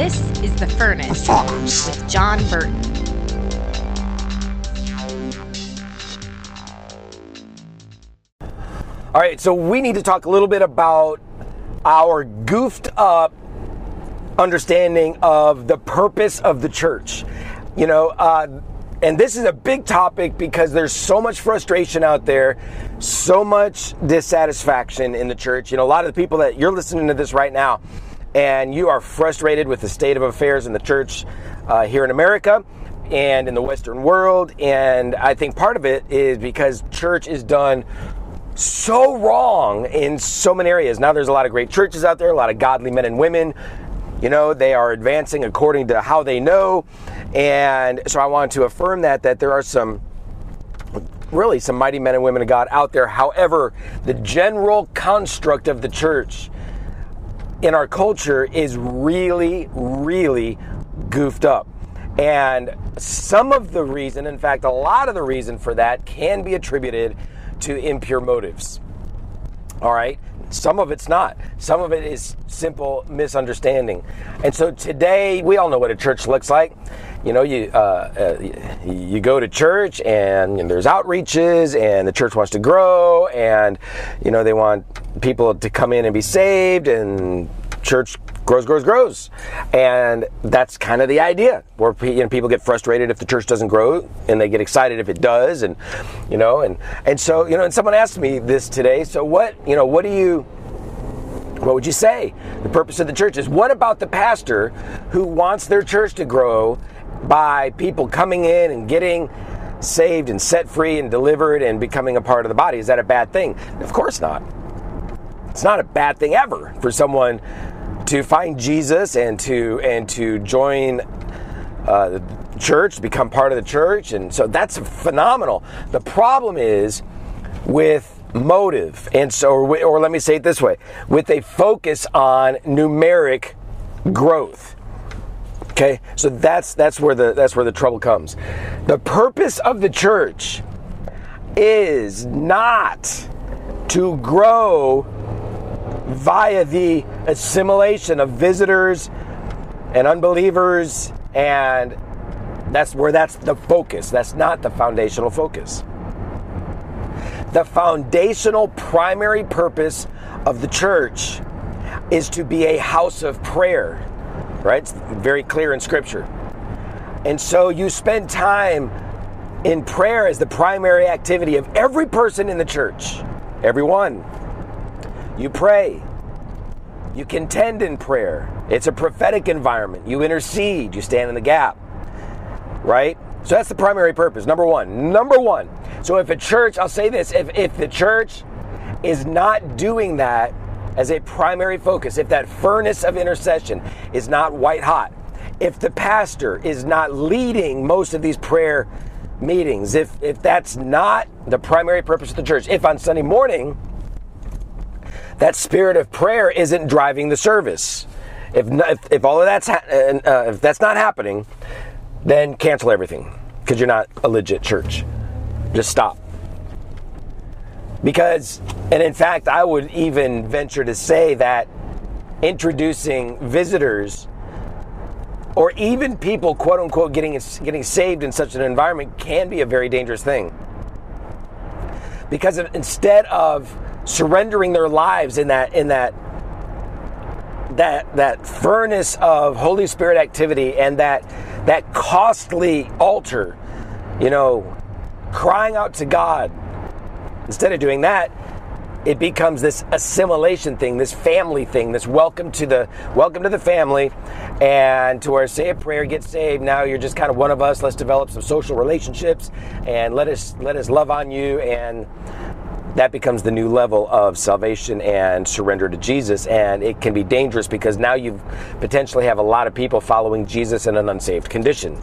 This is The Furnace with John Burton. All right, so we need to talk a little bit about our goofed up understanding of the purpose of the church. You know, uh, and this is a big topic because there's so much frustration out there, so much dissatisfaction in the church. You know, a lot of the people that you're listening to this right now, and you are frustrated with the state of affairs in the church uh, here in America and in the Western world. And I think part of it is because church is done so wrong in so many areas. Now there's a lot of great churches out there, a lot of godly men and women. You know, they are advancing according to how they know. And so I want to affirm that that there are some really some mighty men and women of God out there. However, the general construct of the church in our culture is really, really goofed up. And some of the reason, in fact, a lot of the reason for that can be attributed to impure motives. All right? Some of it's not. Some of it is simple misunderstanding. And so today, we all know what a church looks like. You know, you uh, uh, you go to church and, and there's outreaches, and the church wants to grow, and you know they want people to come in and be saved, and church grows, grows, grows. And that's kind of the idea where you know, people get frustrated if the church doesn't grow and they get excited if it does. And, you know, and, and so, you know, and someone asked me this today. So what, you know, what do you, what would you say? The purpose of the church is what about the pastor who wants their church to grow by people coming in and getting saved and set free and delivered and becoming a part of the body? Is that a bad thing? Of course not. It's not a bad thing ever for someone to find Jesus and to and to join uh, the church, become part of the church, and so that's phenomenal. The problem is with motive, and so or, or let me say it this way: with a focus on numeric growth. Okay, so that's that's where the that's where the trouble comes. The purpose of the church is not to grow via the assimilation of visitors and unbelievers and that's where that's the focus. That's not the foundational focus. The foundational primary purpose of the church is to be a house of prayer right? It's very clear in scripture. And so you spend time in prayer as the primary activity of every person in the church everyone you pray. You contend in prayer. It's a prophetic environment. You intercede. You stand in the gap. Right? So that's the primary purpose. Number one. Number one. So if a church, I'll say this, if, if the church is not doing that as a primary focus, if that furnace of intercession is not white hot, if the pastor is not leading most of these prayer meetings, if, if that's not the primary purpose of the church, if on Sunday morning that spirit of prayer isn't driving the service. If, if, if all of that's ha- uh, if that's not happening, then cancel everything because you're not a legit church. Just stop. Because, and in fact, I would even venture to say that introducing visitors or even people, quote unquote, getting getting saved in such an environment can be a very dangerous thing. Because instead of surrendering their lives in that in that that that furnace of Holy Spirit activity and that that costly altar, you know, crying out to God. Instead of doing that, it becomes this assimilation thing, this family thing, this welcome to the welcome to the family, and to where say a prayer, get saved. Now you're just kind of one of us. Let's develop some social relationships, and let us let us love on you and that becomes the new level of salvation and surrender to Jesus. And it can be dangerous because now you potentially have a lot of people following Jesus in an unsaved condition.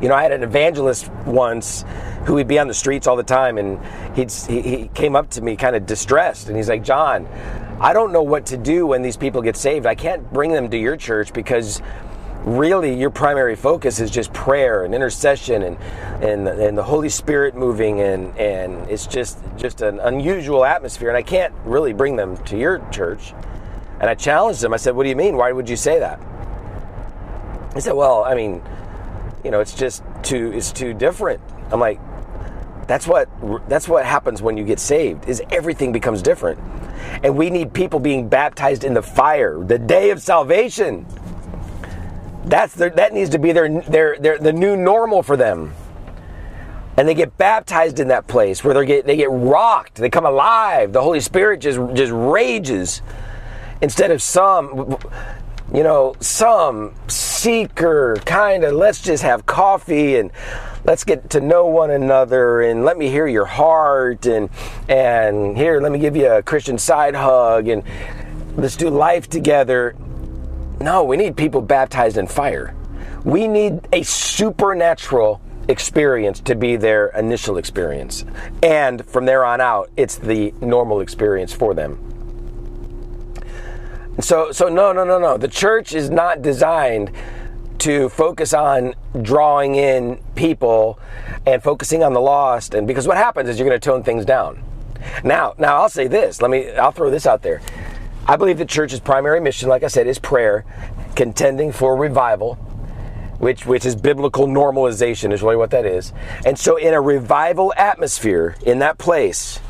You know, I had an evangelist once who would be on the streets all the time, and he'd, he, he came up to me kind of distressed, and he's like, John, I don't know what to do when these people get saved. I can't bring them to your church because really your primary focus is just prayer and intercession and and, and the Holy Spirit moving and and it's just just an unusual atmosphere and I can't really bring them to your church And I challenged him. I said, What do you mean? Why would you say that? He said, Well, I mean, you know, it's just too it's too different. I'm like, that's what that's what happens when you get saved. Is everything becomes different. And we need people being baptized in the fire, the day of salvation. That's their, that needs to be their, their, their the new normal for them. And they get baptized in that place where they get they get rocked, they come alive. The Holy Spirit just just rages instead of some you know, some seeker kind of let's just have coffee and let's get to know one another and let me hear your heart and and here let me give you a Christian side hug and let's do life together. No, we need people baptized in fire. We need a supernatural experience to be their initial experience. And from there on out, it's the normal experience for them. So so no no no no. The church is not designed to focus on drawing in people and focusing on the lost and because what happens is you're going to tone things down. Now, now I'll say this. Let me I'll throw this out there. I believe the church's primary mission like I said is prayer, contending for revival, which which is biblical normalization is really what that is. And so in a revival atmosphere in that place,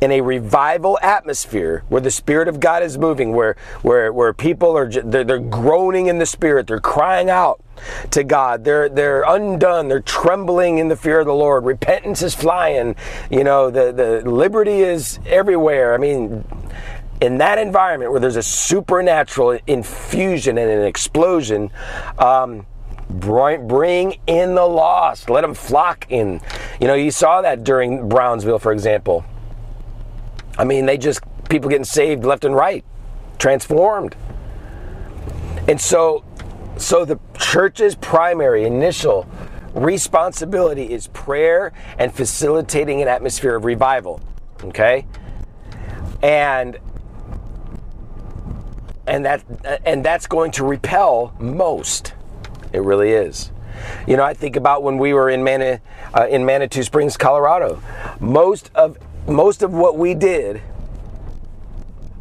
in a revival atmosphere where the spirit of God is moving, where where where people are they're, they're groaning in the spirit, they're crying out to God, they're they're undone, they're trembling in the fear of the Lord. Repentance is flying, you know, the the liberty is everywhere. I mean, in that environment where there's a supernatural infusion and an explosion. Um, bring in the lost let them flock in you know you saw that during brownsville for example I mean, they just, people getting saved left and right, transformed. And so, so the church's primary initial responsibility is prayer and facilitating an atmosphere of revival. Okay? And and that and that's going to repel most. It really is. You know, I think about when we were in Mani, uh, in Manitou Springs, Colorado. Most of most of what we did,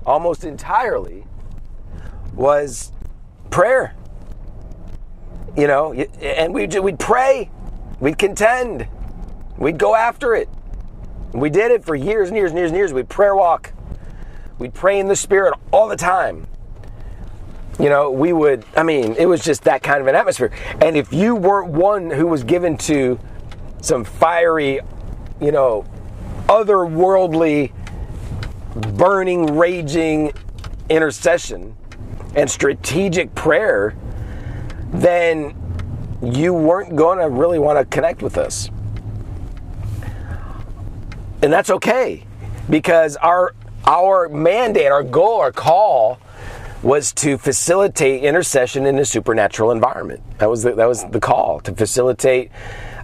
almost entirely, was prayer. You know, and we'd, we'd pray, we'd contend, we'd go after it. We did it for years and years and years and years. We'd prayer walk, we'd pray in the Spirit all the time. You know, we would, I mean, it was just that kind of an atmosphere. And if you weren't one who was given to some fiery, you know, otherworldly, burning, raging intercession and strategic prayer, then you weren't going to really want to connect with us. And that's okay because our our mandate, our goal, our call was to facilitate intercession in a supernatural environment. That was the, that was the call to facilitate,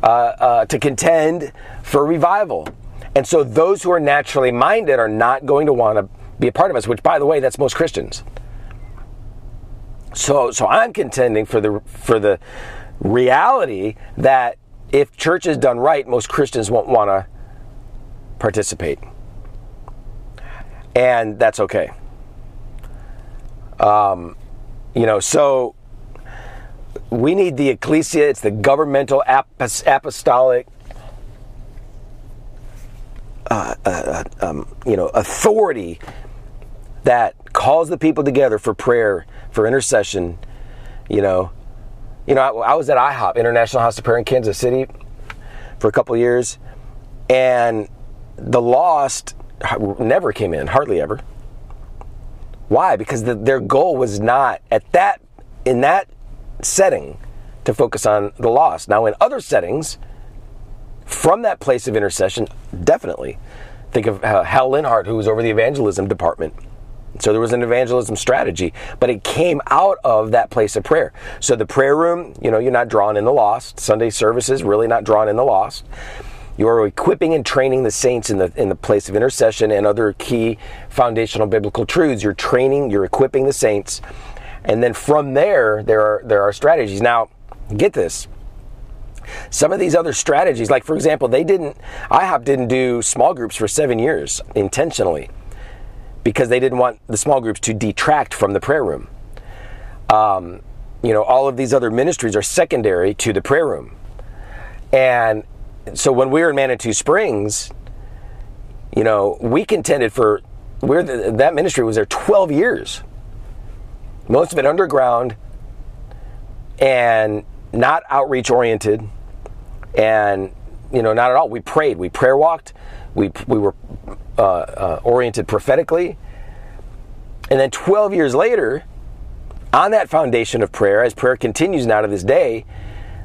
uh, uh, to contend for revival. And so those who are naturally minded are not going to want to be a part of us, which by the way, that's most Christians. So so I'm contending for the for the reality that if church is done right, most Christians won't want to participate. And that's okay. Um, you know, so we need the ecclesia, it's the governmental apostolic uh, uh, uh, um, you know, authority that calls the people together for prayer, for intercession. You know, you know, I, I was at IHOP, International House of Prayer in Kansas City, for a couple years, and the lost never came in, hardly ever. Why? Because the, their goal was not at that in that setting to focus on the lost. Now, in other settings, from that place of intercession, definitely. Think of uh, Hal Linhart, who was over the evangelism department. So there was an evangelism strategy, but it came out of that place of prayer. So the prayer room, you know, you're not drawn in the lost. Sunday services really not drawn in the lost. You are equipping and training the saints in the in the place of intercession and other key foundational biblical truths. You're training, you're equipping the saints, and then from there there are there are strategies. Now, get this. Some of these other strategies, like for example, they didn't, IHOP didn't do small groups for seven years intentionally because they didn't want the small groups to detract from the prayer room. Um, you know, all of these other ministries are secondary to the prayer room. And so when we were in Manitou Springs, you know, we contended for the, that ministry was there 12 years. Most of it underground and not outreach oriented and you know not at all we prayed we prayer walked we we were uh, uh, oriented prophetically and then 12 years later on that foundation of prayer as prayer continues now to this day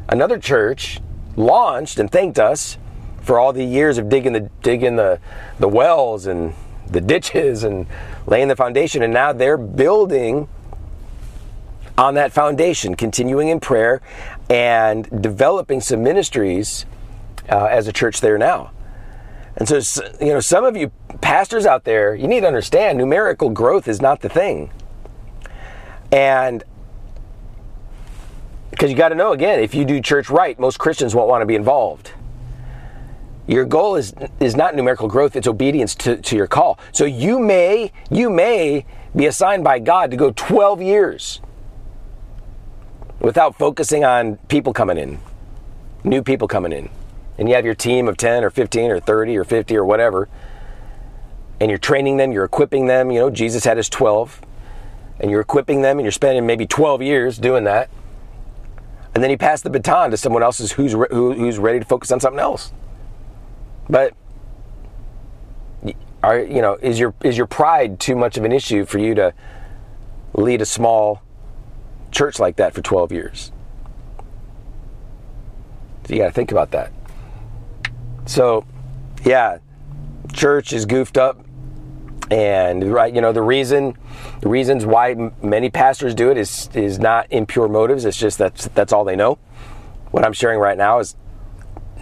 another church launched and thanked us for all the years of digging the digging the the wells and the ditches and laying the foundation. And now they're building on that foundation continuing in prayer and developing some ministries uh, as a church there now. And so you know some of you pastors out there you need to understand numerical growth is not the thing. And because you got to know again if you do church right most christians won't want to be involved. Your goal is is not numerical growth it's obedience to, to your call. So you may you may be assigned by god to go 12 years without focusing on people coming in new people coming in. And you have your team of 10 or 15 or 30 or 50 or whatever and you're training them you're equipping them you know jesus had his 12 and you're equipping them and you're spending maybe 12 years doing that and then you pass the baton to someone else who's, who, who's ready to focus on something else but are you know is your is your pride too much of an issue for you to lead a small church like that for 12 years? So you got to think about that. So, yeah, church is goofed up and right you know the reason the reasons why many pastors do it is is not impure motives it's just that's that's all they know what i'm sharing right now is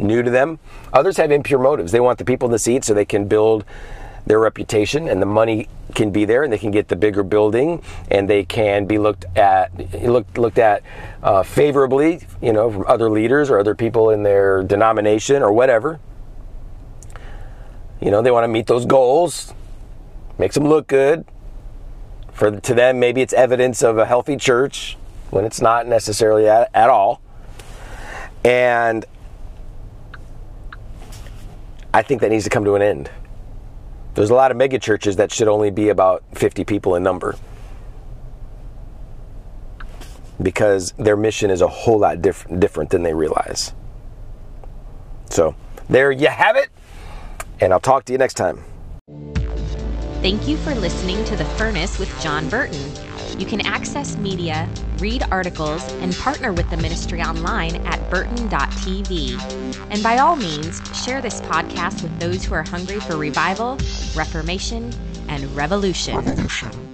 new to them. Others have impure motives. They want the people in the seat so they can build their reputation and the money can be there and they can get the bigger building and they can be looked at looked looked at uh, favorably you know from other leaders or other people in their denomination or whatever you know they want to meet those goals makes them look good for to them maybe it's evidence of a healthy church when it's not necessarily at, at all and I think that needs to come to an end. There's a lot of mega churches that should only be about 50 people in number because their mission is a whole lot diff- different than they realize. So, there you have it, and I'll talk to you next time. Thank you for listening to The Furnace with John Burton. You can access media, read articles, and partner with the ministry online at burton.tv. And by all means, share this podcast with those who are hungry for revival, reformation, and revolution. revolution.